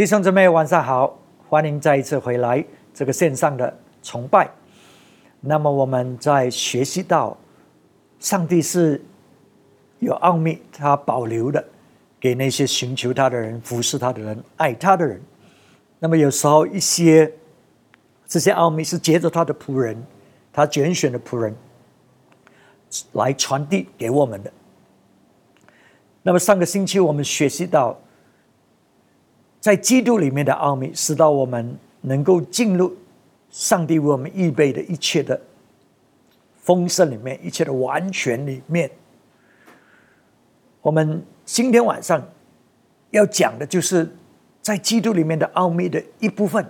弟兄姊妹，晚上好，欢迎再一次回来这个线上的崇拜。那么我们在学习到，上帝是有奥秘，他保留的给那些寻求他的人、服侍他的人、爱他的人。那么有时候一些这些奥秘是借着他的仆人，他拣选的仆人来传递给我们的。那么上个星期我们学习到。在基督里面的奥秘，使到我们能够进入上帝为我们预备的一切的丰盛里面，一切的完全里面。我们今天晚上要讲的就是在基督里面的奥秘的一部分，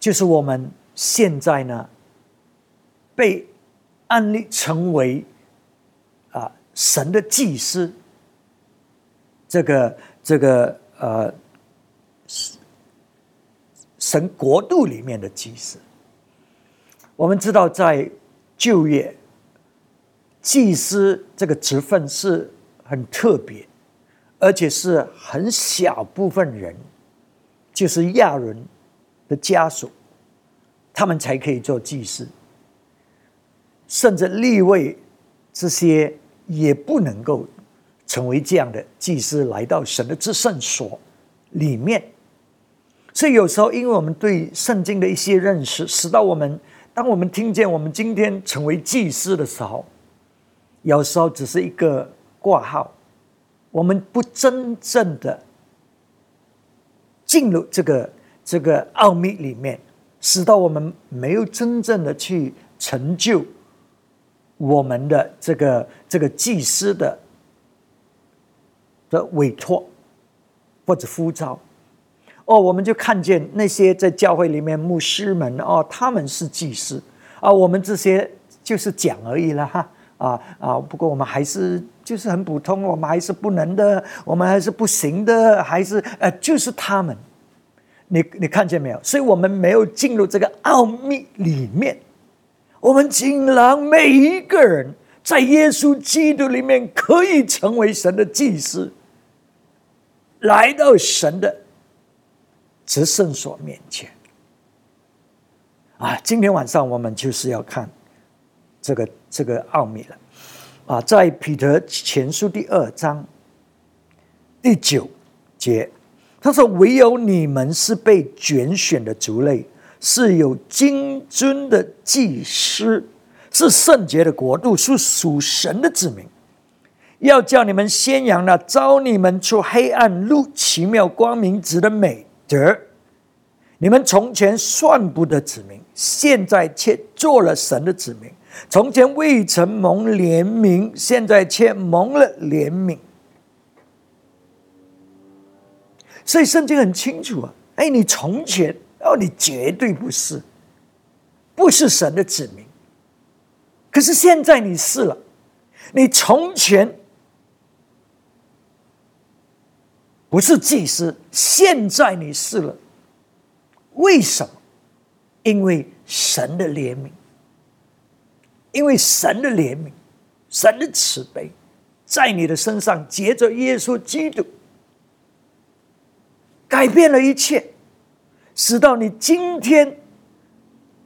就是我们现在呢被安立成为啊神的祭司，这个这个呃。神国度里面的祭司，我们知道，在旧约，祭司这个职分是很特别，而且是很小部分人，就是亚人的家属，他们才可以做祭司，甚至立位这些也不能够成为这样的祭司，来到神的至圣所里面。所以有时候，因为我们对圣经的一些认识，使到我们，当我们听见我们今天成为祭司的时候，有时候只是一个挂号，我们不真正的进入这个这个奥秘里面，使到我们没有真正的去成就我们的这个这个祭司的的委托或者呼召。哦，我们就看见那些在教会里面牧师们哦，他们是祭司啊，我们这些就是讲而已了哈啊啊！不过我们还是就是很普通，我们还是不能的，我们还是不行的，还是呃，就是他们，你你看见没有？所以我们没有进入这个奥秘里面，我们竟然每一个人在耶稣基督里面可以成为神的祭司，来到神的。执圣所面前，啊，今天晚上我们就是要看这个这个奥秘了，啊，在彼得前书第二章第九节，他说：“唯有你们是被拣选的族类，是有金尊的祭司，是圣洁的国度，是属神的子民，要叫你们宣扬那招你们出黑暗入奇妙光明子的美。”德，你们从前算不得子民，现在却做了神的子民；从前未曾蒙怜悯，现在却蒙了怜悯。所以圣经很清楚啊！哎，你从前哦，你绝对不是，不是神的子民。可是现在你是了，你从前。不是祭司，现在你是了。为什么？因为神的怜悯，因为神的怜悯，神的慈悲，在你的身上结着耶稣基督，改变了一切，使到你今天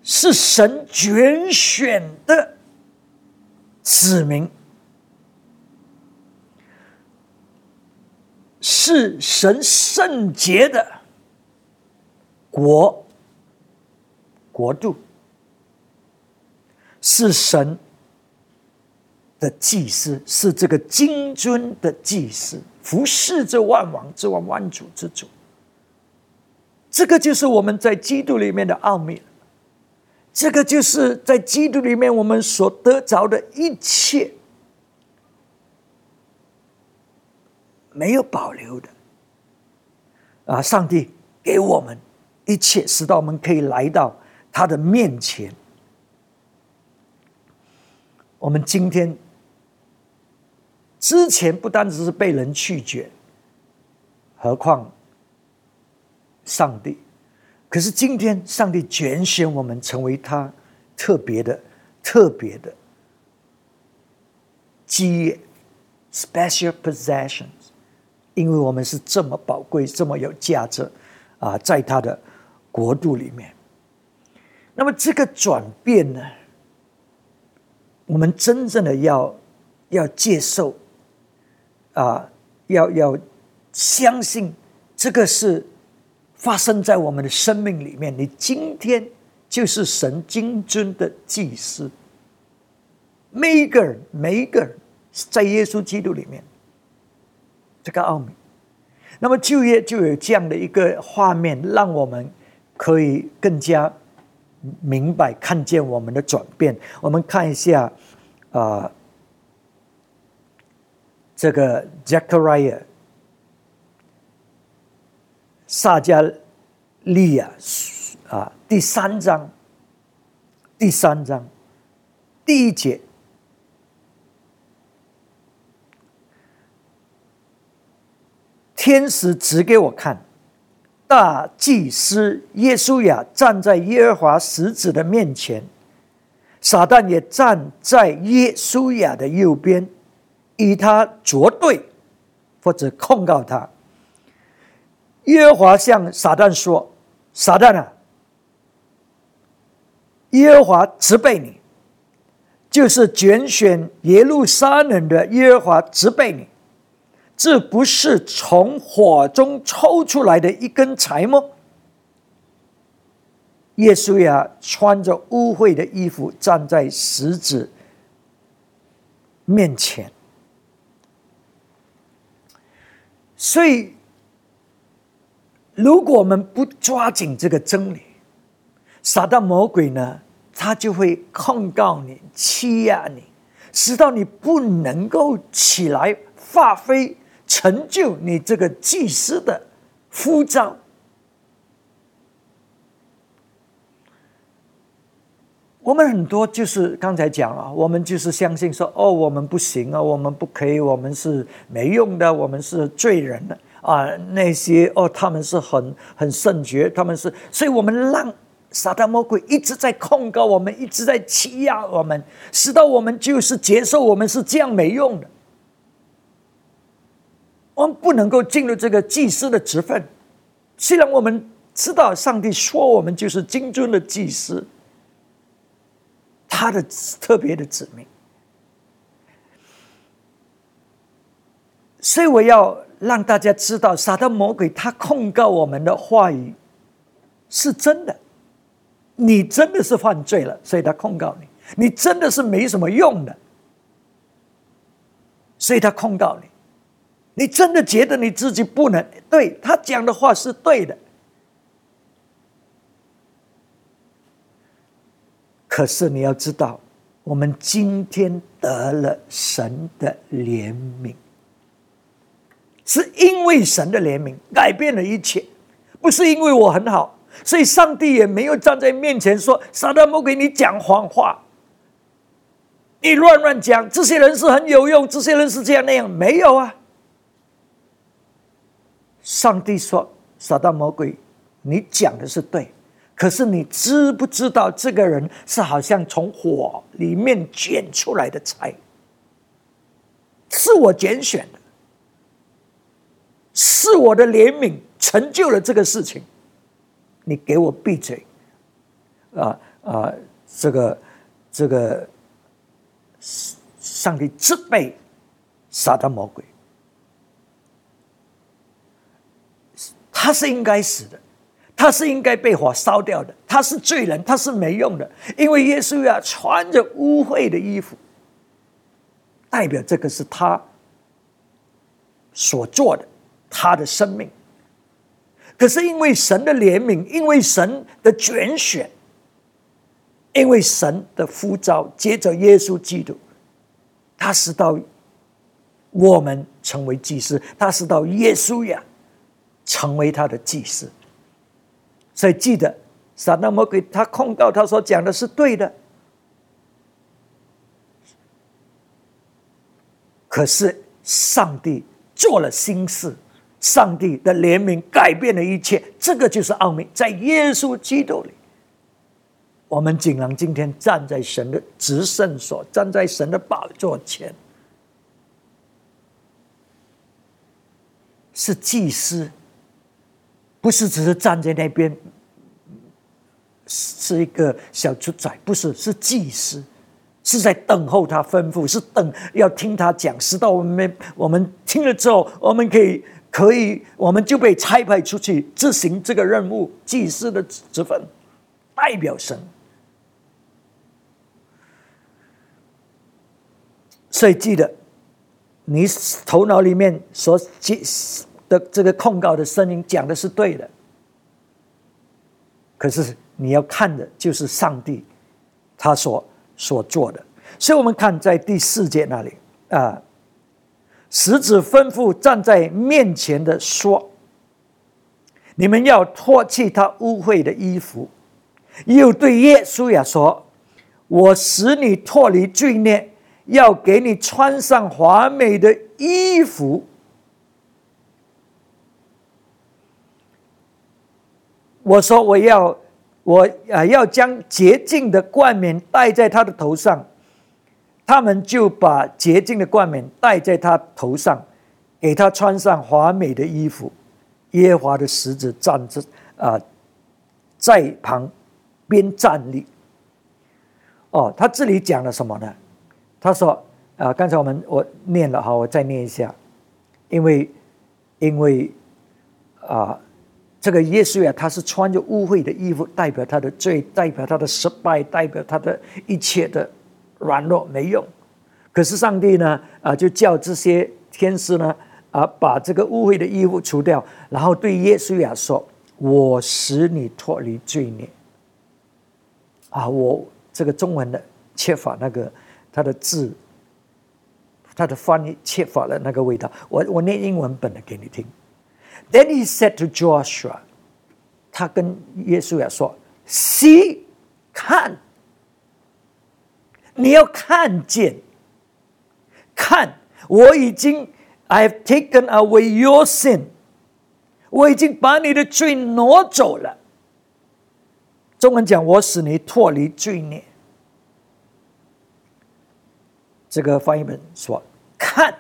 是神拣选的子民。是神圣洁的国国度，是神的祭司，是这个金尊的祭司，服侍这万王之王、万主之主。这个就是我们在基督里面的奥秘，这个就是在基督里面我们所得着的一切。没有保留的啊！上帝给我们一切，使到我们可以来到他的面前。我们今天之前不单只是被人拒绝，何况上帝？可是今天上帝拣选我们成为他特别的、特别的基业 （special possession）。因为我们是这么宝贵、这么有价值啊，在他的国度里面。那么这个转变呢，我们真正的要要接受啊，要要相信这个是发生在我们的生命里面。你今天就是神金尊的祭司，每一个人，每一个人在耶稣基督里面，这个奥秘。那么就业就有这样的一个画面，让我们可以更加。明白，看见我们的转变。我们看一下，啊，这个 Zechariah 撒加利亚啊，第三章，第三章第一节，天使指给我看。大祭司耶稣亚站在耶和华使者的面前，撒旦也站在耶稣亚的右边，与他作对，或者控告他。耶和华向撒旦说：“撒旦啊，耶和华责备你，就是拣选耶路撒冷的耶和华责备你。”这不是从火中抽出来的一根柴吗？耶稣呀，穿着污秽的衣服站在石子面前。所以，如果我们不抓紧这个真理，撒旦魔鬼呢，他就会控告你、欺压你，直到你不能够起来发挥。成就你这个祭司的呼召。我们很多就是刚才讲啊，我们就是相信说，哦，我们不行啊，我们不可以，我们是没用的，我们是罪人的啊。那些哦，他们是很很圣洁，他们是，所以我们让撒旦魔鬼一直在控告我们，一直在欺压我们，使到我们就是接受我们是这样没用的。我们不能够进入这个祭司的职分，虽然我们知道上帝说我们就是金尊的祭司，他的特别的指命，所以我要让大家知道，撒旦魔鬼他控告我们的话语是真的，你真的是犯罪了，所以他控告你，你真的是没什么用的，所以他控告你。你真的觉得你自己不能？对他讲的话是对的，可是你要知道，我们今天得了神的怜悯，是因为神的怜悯改变了一切，不是因为我很好，所以上帝也没有站在面前说：“撒旦魔鬼，你讲谎话，你乱乱讲，这些人是很有用，这些人是这样那样。”没有啊。上帝说：“撒旦魔鬼，你讲的是对，可是你知不知道这个人是好像从火里面卷出来的柴？是我拣选的，是我的怜悯成就了这个事情。你给我闭嘴！啊啊，这个这个，上帝责备撒旦魔鬼。”他是应该死的，他是应该被火烧掉的，他是罪人，他是没用的，因为耶稣要穿着污秽的衣服，代表这个是他所做的，他的生命。可是因为神的怜悯，因为神的拣选，因为神的呼召，接着耶稣基督，他是到我们成为祭司，他是到耶稣呀。成为他的祭司，所以记得撒旦魔鬼他控告他所讲的是对的，可是上帝做了新事，上帝的怜悯改变了一切，这个就是奥秘，在耶稣基督里，我们竟然今天站在神的执圣所，站在神的宝座前，是祭司。不是只是站在那边，是一个小猪仔，不是，是祭司，是在等候他吩咐，是等要听他讲，直到我们我们听了之后，我们可以可以，我们就被差派出去执行这个任务，祭司的职分，代表神。所以记得，你头脑里面所记的这个控告的声音讲的是对的，可是你要看的就是上帝他所所做的。所以我们看在第四节那里啊，使子吩咐站在面前的说：“你们要脱去他污秽的衣服。”又对耶稣呀说：“我使你脱离罪孽。”要给你穿上华美的衣服。我说我要我啊要将洁净的冠冕戴在他的头上，他们就把洁净的冠冕戴在他头上，给他穿上华美的衣服。耶和华的使者站着啊，在旁边站立。哦，他这里讲了什么呢？他说：“啊，刚才我们我念了哈，我再念一下，因为，因为，啊，这个耶稣啊，他是穿着污秽的衣服，代表他的罪，代表他的失败，代表他的一切的软弱没用。可是上帝呢，啊，就叫这些天使呢，啊，把这个污秽的衣服除掉，然后对耶稣啊说：‘我使你脱离罪孽。’啊，我这个中文的缺乏那个。”他的字，他的翻译缺乏了那个味道。我我念英文本的给你听。Then he said to Joshua，他跟耶稣也说：“See，看，你要看见，看，我已经，I have taken away your sin，我已经把你的罪挪走了。中文讲，我使你脱离罪孽。”这个翻译本说：“看，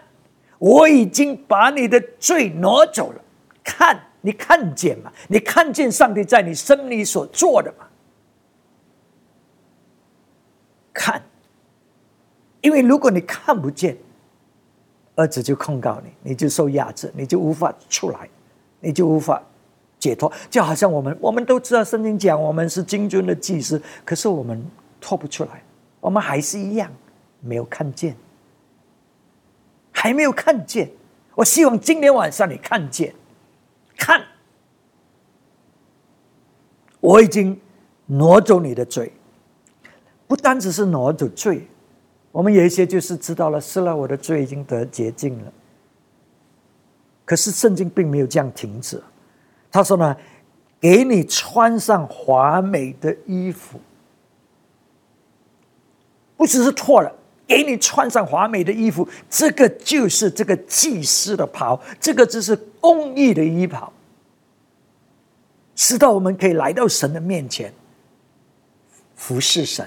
我已经把你的罪挪走了。看，你看见吗？你看见上帝在你生里所做的吗？看，因为如果你看不见，儿子就控告你，你就受压制，你就无法出来，你就无法解脱。就好像我们，我们都知道圣经讲我们是金尊的祭司，可是我们脱不出来，我们还是一样。”没有看见，还没有看见。我希望今天晚上你看见，看，我已经挪走你的罪，不单只是挪走罪，我们有一些就是知道了，是了，我的罪已经得洁净了。可是圣经并没有这样停止，他说呢，给你穿上华美的衣服，不只是脱了。给你穿上华美的衣服，这个就是这个祭司的袍，这个就是公义的衣袍，使到我们可以来到神的面前，服侍神，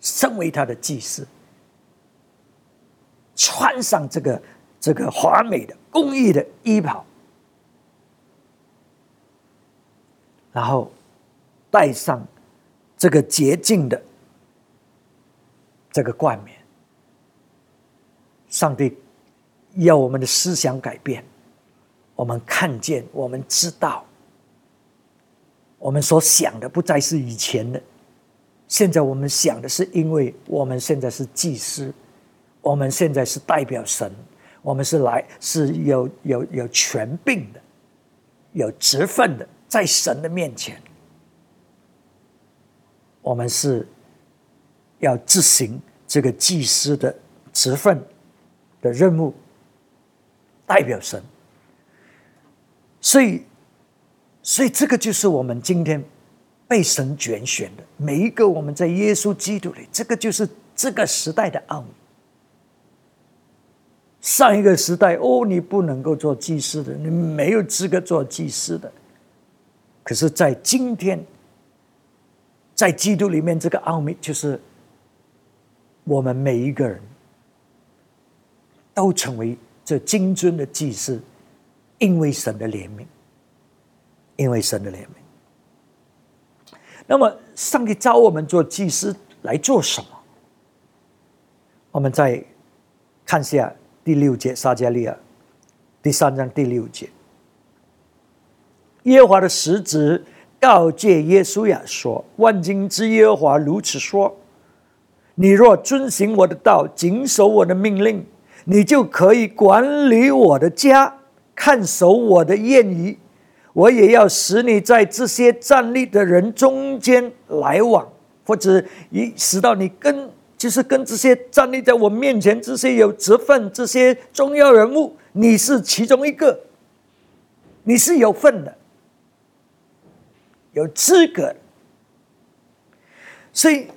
身为他的祭司，穿上这个这个华美的公义的衣袍，然后戴上这个洁净的这个冠冕。上帝要我们的思想改变，我们看见，我们知道，我们所想的不再是以前的。现在我们想的是，因为我们现在是祭司，我们现在是代表神，我们是来是有有有权柄的，有职分的，在神的面前，我们是要执行这个祭司的职分。的任务代表神，所以，所以这个就是我们今天被神拣选的每一个我们在耶稣基督里，这个就是这个时代的奥秘。上一个时代，哦，你不能够做祭司的，你没有资格做祭司的。可是，在今天，在基督里面，这个奥秘就是我们每一个人。都成为这金尊的祭司，因为神的怜悯，因为神的怜悯。那么，上帝召我们做祭司来做什么？我们再看下第六节，撒加利亚第三章第六节，耶和华的使者告诫耶稣亚说：“万军之耶和华如此说：你若遵行我的道，谨守我的命令，你就可以管理我的家，看守我的宴仪。我也要使你在这些站立的人中间来往，或者一使到你跟。”就是跟这些站立在我面前这些有职分、这些重要人物，你是其中一个，你是有份的，有资格。所以，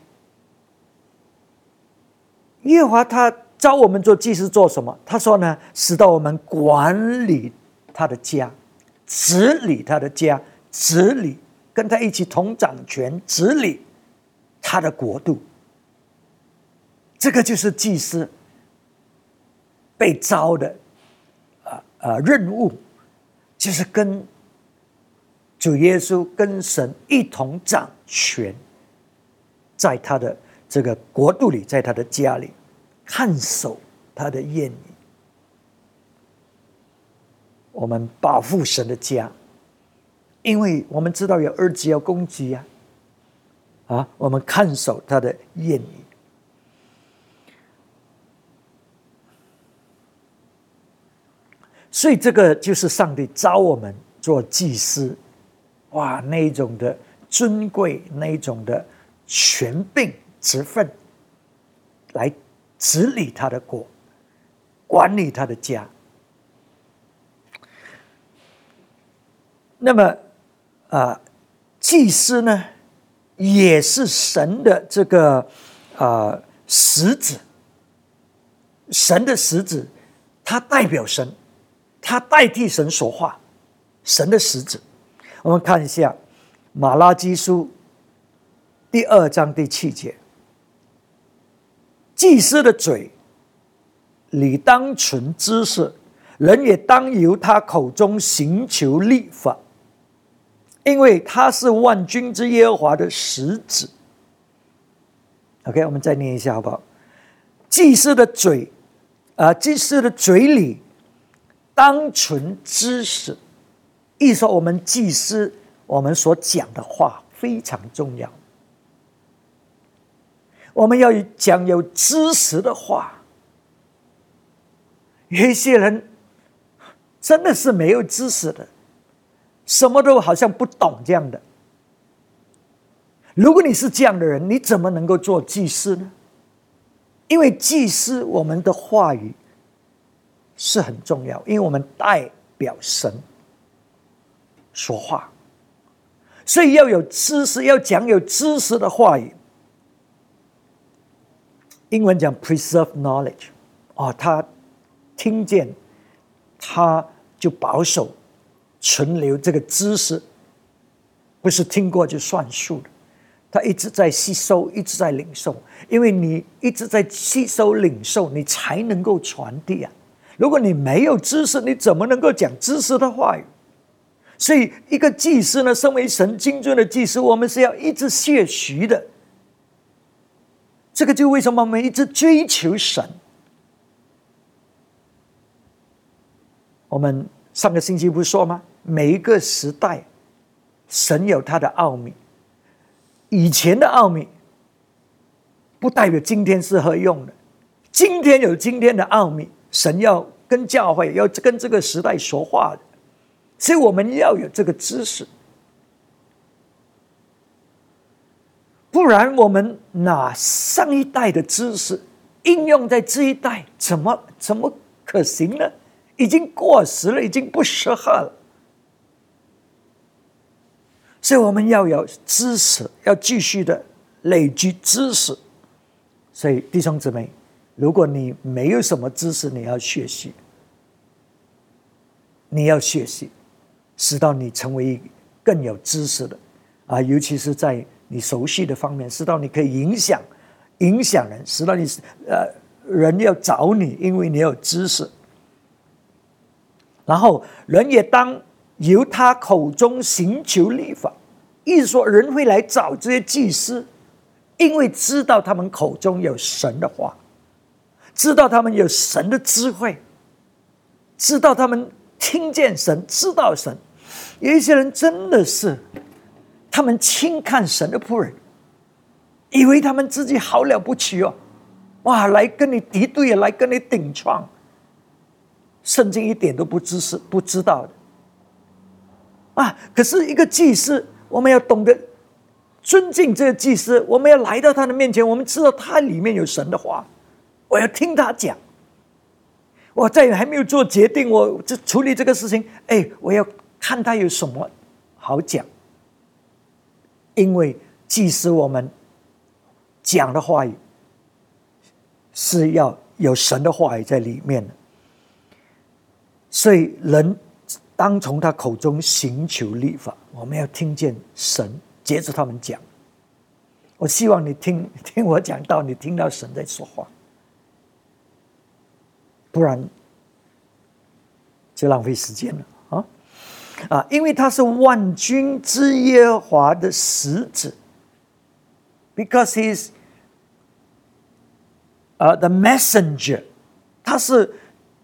耶华他招我们做祭司做什么？他说呢，使到我们管理他的家，治理他的家，治理跟他一起同掌权，治理他的国度。这个就是祭司被招的啊啊任务，就是跟主耶稣跟神一同掌权，在他的这个国度里，在他的家里看守他的宴礼。我们保护神的家，因为我们知道有儿子要攻击呀，啊，我们看守他的宴礼。所以，这个就是上帝招我们做祭司，哇，那一种的尊贵，那一种的权柄职分，来治理他的国，管理他的家。那么，啊，祭司呢，也是神的这个啊使者，神的使者，他代表神。他代替神说话，神的使者。我们看一下《马拉基书》第二章第七节：祭司的嘴，理当存知识，人也当由他口中寻求立法，因为他是万军之耶和华的使者。OK，我们再念一下好不好？祭司的嘴，啊，祭司的嘴里。当存知识，意说我们祭司我们所讲的话非常重要。我们要讲有知识的话。有一些人真的是没有知识的，什么都好像不懂这样的。如果你是这样的人，你怎么能够做祭司呢？因为祭司我们的话语。是很重要，因为我们代表神说话，所以要有知识，要讲有知识的话语。英文讲 preserve knowledge，哦，他听见，他就保守、存留这个知识，不是听过就算数的，他一直在吸收，一直在领受，因为你一直在吸收、领受，你才能够传递啊。如果你没有知识，你怎么能够讲知识的话语？所以，一个祭司呢，身为神精尊的祭司，我们是要一直谢许的。这个就为什么我们一直追求神？我们上个星期不是说吗？每一个时代，神有他的奥秘。以前的奥秘，不代表今天是合用的。今天有今天的奥秘。神要跟教会要跟这个时代说话的，所以我们要有这个知识，不然我们拿上一代的知识应用在这一代，怎么怎么可行呢？已经过时了，已经不适合了。所以我们要有知识，要继续的累积知识。所以弟兄姊妹。如果你没有什么知识，你要学习，你要学习，使到你成为更有知识的啊，尤其是在你熟悉的方面，使到你可以影响影响人，使到你呃人要找你，因为你有知识。然后人也当由他口中寻求立法，意思说人会来找这些祭司，因为知道他们口中有神的话，知道他们有神的智慧，知道他们听见神，知道神。有一些人真的是，他们轻看神的仆人，以为他们自己好了不起哦，哇，来跟你敌对，来跟你顶撞。圣经一点都不知识不知道的啊！可是一个祭司，我们要懂得尊敬这个祭司，我们要来到他的面前，我们知道他里面有神的话，我要听他讲。我在还没有做决定，我这处理这个事情，哎，我要看他有什么好讲，因为即使我们讲的话语是要有神的话语在里面的。所以，人当从他口中寻求立法，我们要听见神接着他们讲。我希望你听 听我讲到，你听到神在说话，不然就浪费时间了啊！因为他是万军之耶和华的使者，because he's 啊 the messenger，他是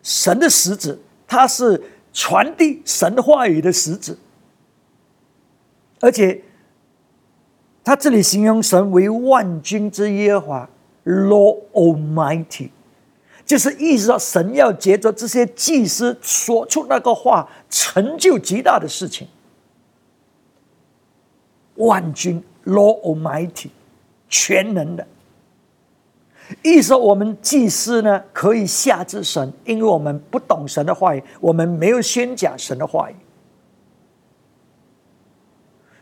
神的使者。他是传递神话语的使者，而且他这里形容神为万军之耶和华，Lord Almighty，就是意识到神要借着这些祭司说出那个话，成就极大的事情。万军 Lord Almighty，全能的。意思我们祭司呢，可以下至神，因为我们不懂神的话语，我们没有宣讲神的话语，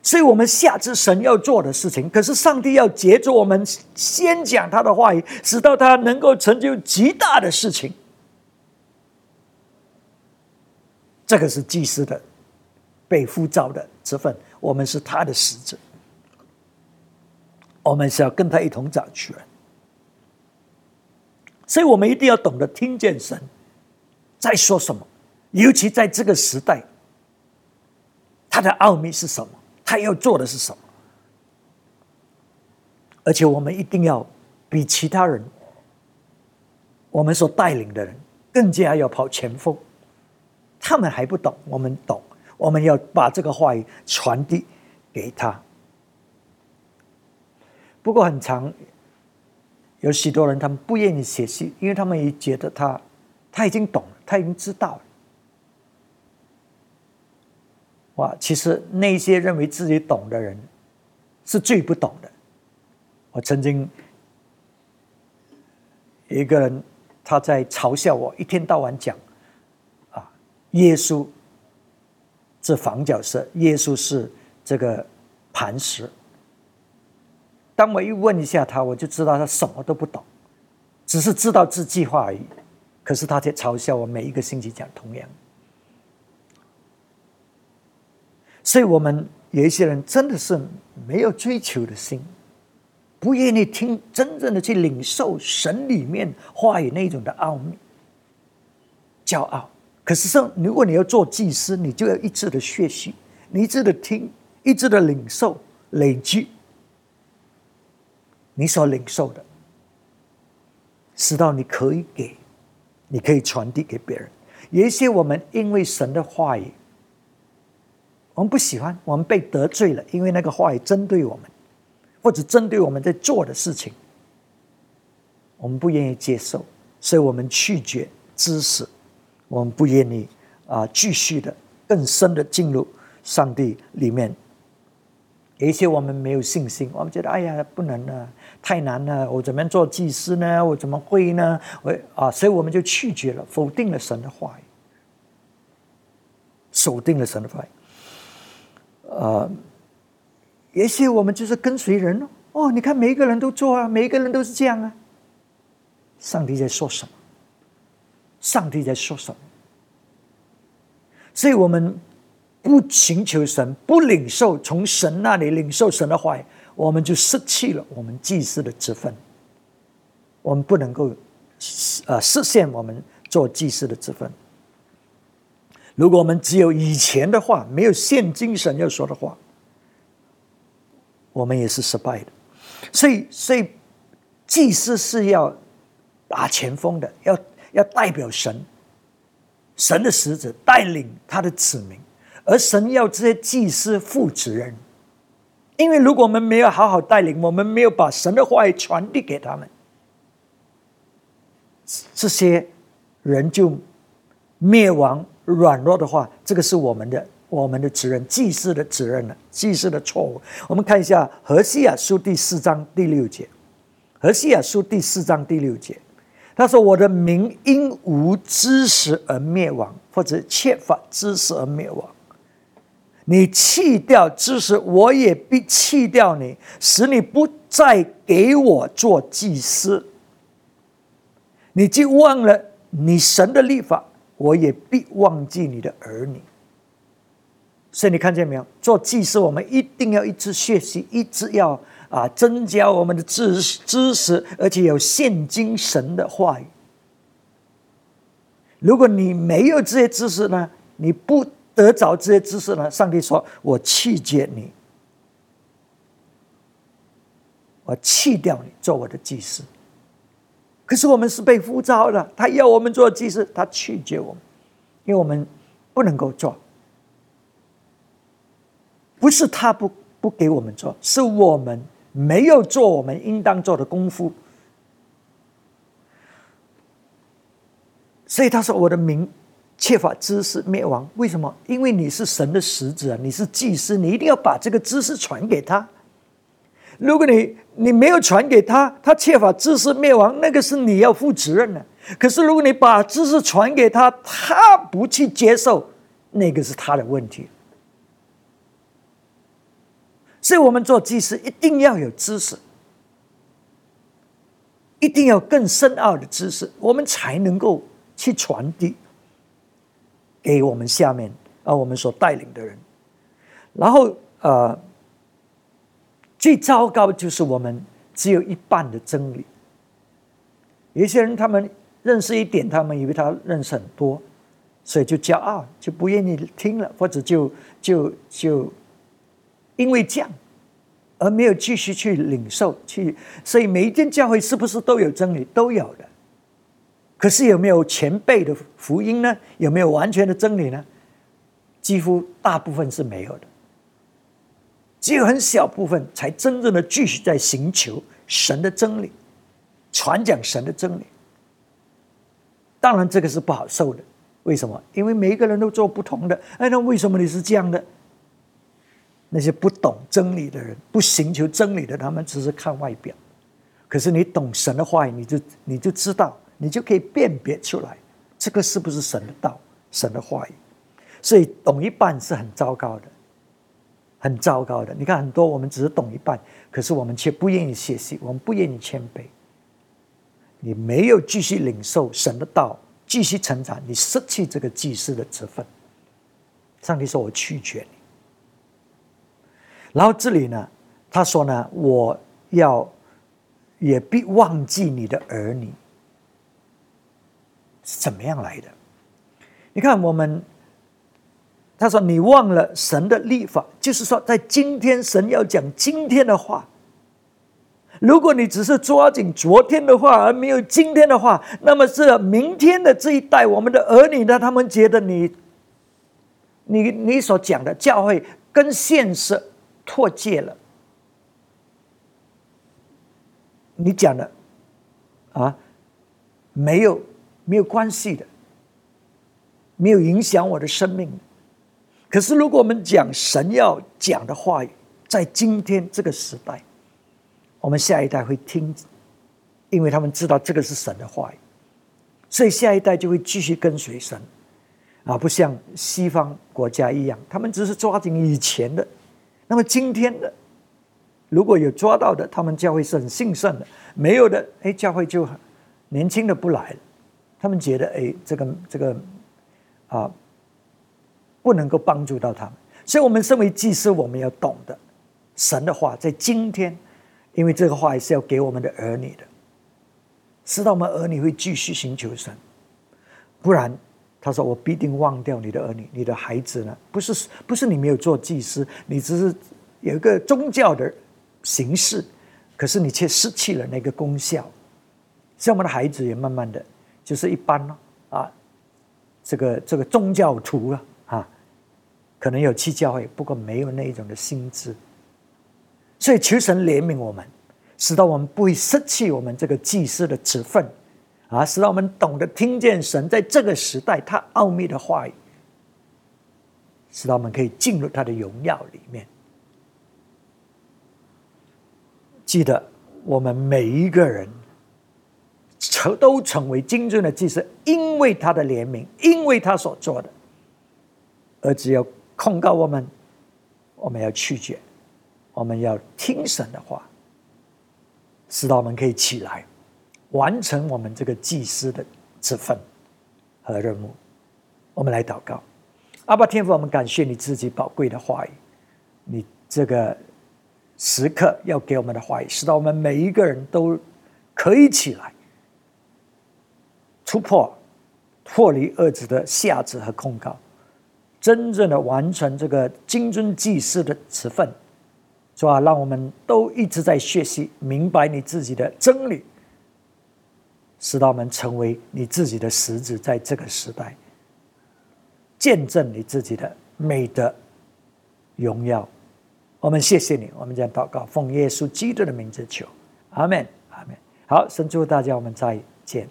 所以我们下至神要做的事情。可是上帝要借助我们先讲他的话语，使到他能够成就极大的事情。这个是祭司的被呼召的职分，我们是他的使者，我们是要跟他一同掌权。所以我们一定要懂得听见神在说什么，尤其在这个时代，他的奥秘是什么？他要做的是什么？而且我们一定要比其他人，我们所带领的人更加要跑前锋。他们还不懂，我们懂。我们要把这个话语传递给他。不过很长。有许多人，他们不愿意写信，因为他们也觉得他他已经懂了，他已经知道了。哇，其实那些认为自己懂的人是最不懂的。我曾经一个人他在嘲笑我，一天到晚讲啊，耶稣是房角石，耶稣是这个磐石。当我一问一下他，我就知道他什么都不懂，只是知道这计划而已。可是他在嘲笑我，每一个星期讲同样。所以我们有一些人真的是没有追求的心，不愿意听真正的去领受神里面话语那种的奥秘，骄傲。可是说，如果你要做祭司，你就要一直的学习，你一直的听，一直的领受，累积。你所领受的，直到你可以给，你可以传递给别人。有一些我们因为神的话语，我们不喜欢，我们被得罪了，因为那个话语针对我们，或者针对我们在做的事情，我们不愿意接受，所以我们拒绝知识，我们不愿意啊继续的更深的进入上帝里面。有一些我们没有信心，我们觉得哎呀不能啊。太难了，我怎么样做祭司呢？我怎么会呢？我啊，所以我们就拒绝了，否定了神的话语，否定了神的话语。呃，也许我们就是跟随人哦。你看每一个人都做啊，每一个人都是这样啊。上帝在说什么？上帝在说什么？所以我们不寻求神，不领受从神那里领受神的话语。我们就失去了我们祭祀的职分，我们不能够，呃，实现我们做祭祀的职分。如果我们只有以前的话，没有现今神要说的话，我们也是失败的。所以，所以祭司是要打前锋的，要要代表神，神的使者带领他的子民，而神要这些祭司负责任。因为如果我们没有好好带领，我们没有把神的话语传递给他们，这些人就灭亡、软弱的话，这个是我们的我们的责任，祭司的责任了，祭司的错误。我们看一下《何西亚书》第四章第六节，《何西亚书》第四章第六节，他说：“我的民因无知识而灭亡，或者缺乏知识而灭亡。”你弃掉知识，我也必弃掉你，使你不再给我做祭司。你就忘了你神的立法，我也必忘记你的儿女。所以你看见没有？做祭司，我们一定要一直学习，一直要啊增加我们的知知识，而且有现今神的话语。如果你没有这些知识呢，你不。得着这些知识呢？上帝说：“我弃绝你，我弃掉你，做我的祭司。”可是我们是被呼召的，他要我们做祭司，他拒绝我们，因为我们不能够做。不是他不不给我们做，是我们没有做我们应当做的功夫。所以他说：“我的名。”缺乏知识灭亡，为什么？因为你是神的使者，你是祭司，你一定要把这个知识传给他。如果你你没有传给他，他缺乏知识灭亡，那个是你要负责任的。可是如果你把知识传给他，他不去接受，那个是他的问题。所以我们做祭司一定要有知识，一定要更深奥的知识，我们才能够去传递。给我们下面啊，我们所带领的人，然后呃，最糟糕就是我们只有一半的真理。有些人他们认识一点，他们以为他认识很多，所以就骄傲，就不愿意听了，或者就就就因为这样而没有继续去领受去。所以每一间教会是不是都有真理？都有的。可是有没有前辈的福音呢？有没有完全的真理呢？几乎大部分是没有的，只有很小部分才真正的继续在寻求神的真理，传讲神的真理。当然，这个是不好受的。为什么？因为每一个人都做不同的。哎，那为什么你是这样的？那些不懂真理的人，不寻求真理的，他们只是看外表。可是你懂神的话语，你就你就知道。你就可以辨别出来，这个是不是神的道、神的话语？所以懂一半是很糟糕的，很糟糕的。你看，很多我们只是懂一半，可是我们却不愿意学习，我们不愿意谦卑。你没有继续领受神的道，继续成长，你失去这个祭司的职分。上帝说：“我拒绝你。”然后这里呢，他说呢：“我要也必忘记你的儿女。”是怎么样来的？你看，我们他说你忘了神的立法，就是说，在今天神要讲今天的话。如果你只是抓紧昨天的话，而没有今天的话，那么这明天的这一代，我们的儿女呢？他们觉得你，你你所讲的教会跟现实脱节了。你讲的啊，没有。没有关系的，没有影响我的生命。可是，如果我们讲神要讲的话语，在今天这个时代，我们下一代会听，因为他们知道这个是神的话语，所以下一代就会继续跟随神，啊，不像西方国家一样，他们只是抓紧以前的。那么今天的，如果有抓到的，他们教会是很兴盛的；没有的，哎，教会就年轻的不来了。他们觉得，哎，这个这个，啊，不能够帮助到他们。所以，我们身为祭司，我们要懂得神的话，在今天，因为这个话也是要给我们的儿女的，知道我们儿女会继续寻求神，不然他说：“我必定忘掉你的儿女，你的孩子呢？不是不是你没有做祭司，你只是有一个宗教的形式，可是你却失去了那个功效。像我们的孩子也慢慢的就是一般了啊，这个这个宗教徒了，可能有去教会，不过没有那一种的心智。所以求神怜悯我们，使到我们不会失去我们这个祭司的职分。”啊，使让我们懂得听见神在这个时代他奥秘的话语，使到我们可以进入他的荣耀里面。记得我们每一个人成都成为精准的祭司，因为他的怜悯，因为他所做的，而只有控告我们，我们要拒绝，我们要听神的话，使到我们可以起来。完成我们这个祭司的职分和任务，我们来祷告。阿爸天父，我们感谢你自己宝贵的话语，你这个时刻要给我们的话语，使到我们每一个人都可以起来，突破脱离恶子的下子和控告，真正的完成这个金尊祭司的职分，是吧？让我们都一直在学习，明白你自己的真理。使到我们成为你自己的实质，在这个时代见证你自己的美德、荣耀。我们谢谢你，我们将祷告，奉耶稣基督的名字求，阿门，阿门。好，神祝大家，我们再见，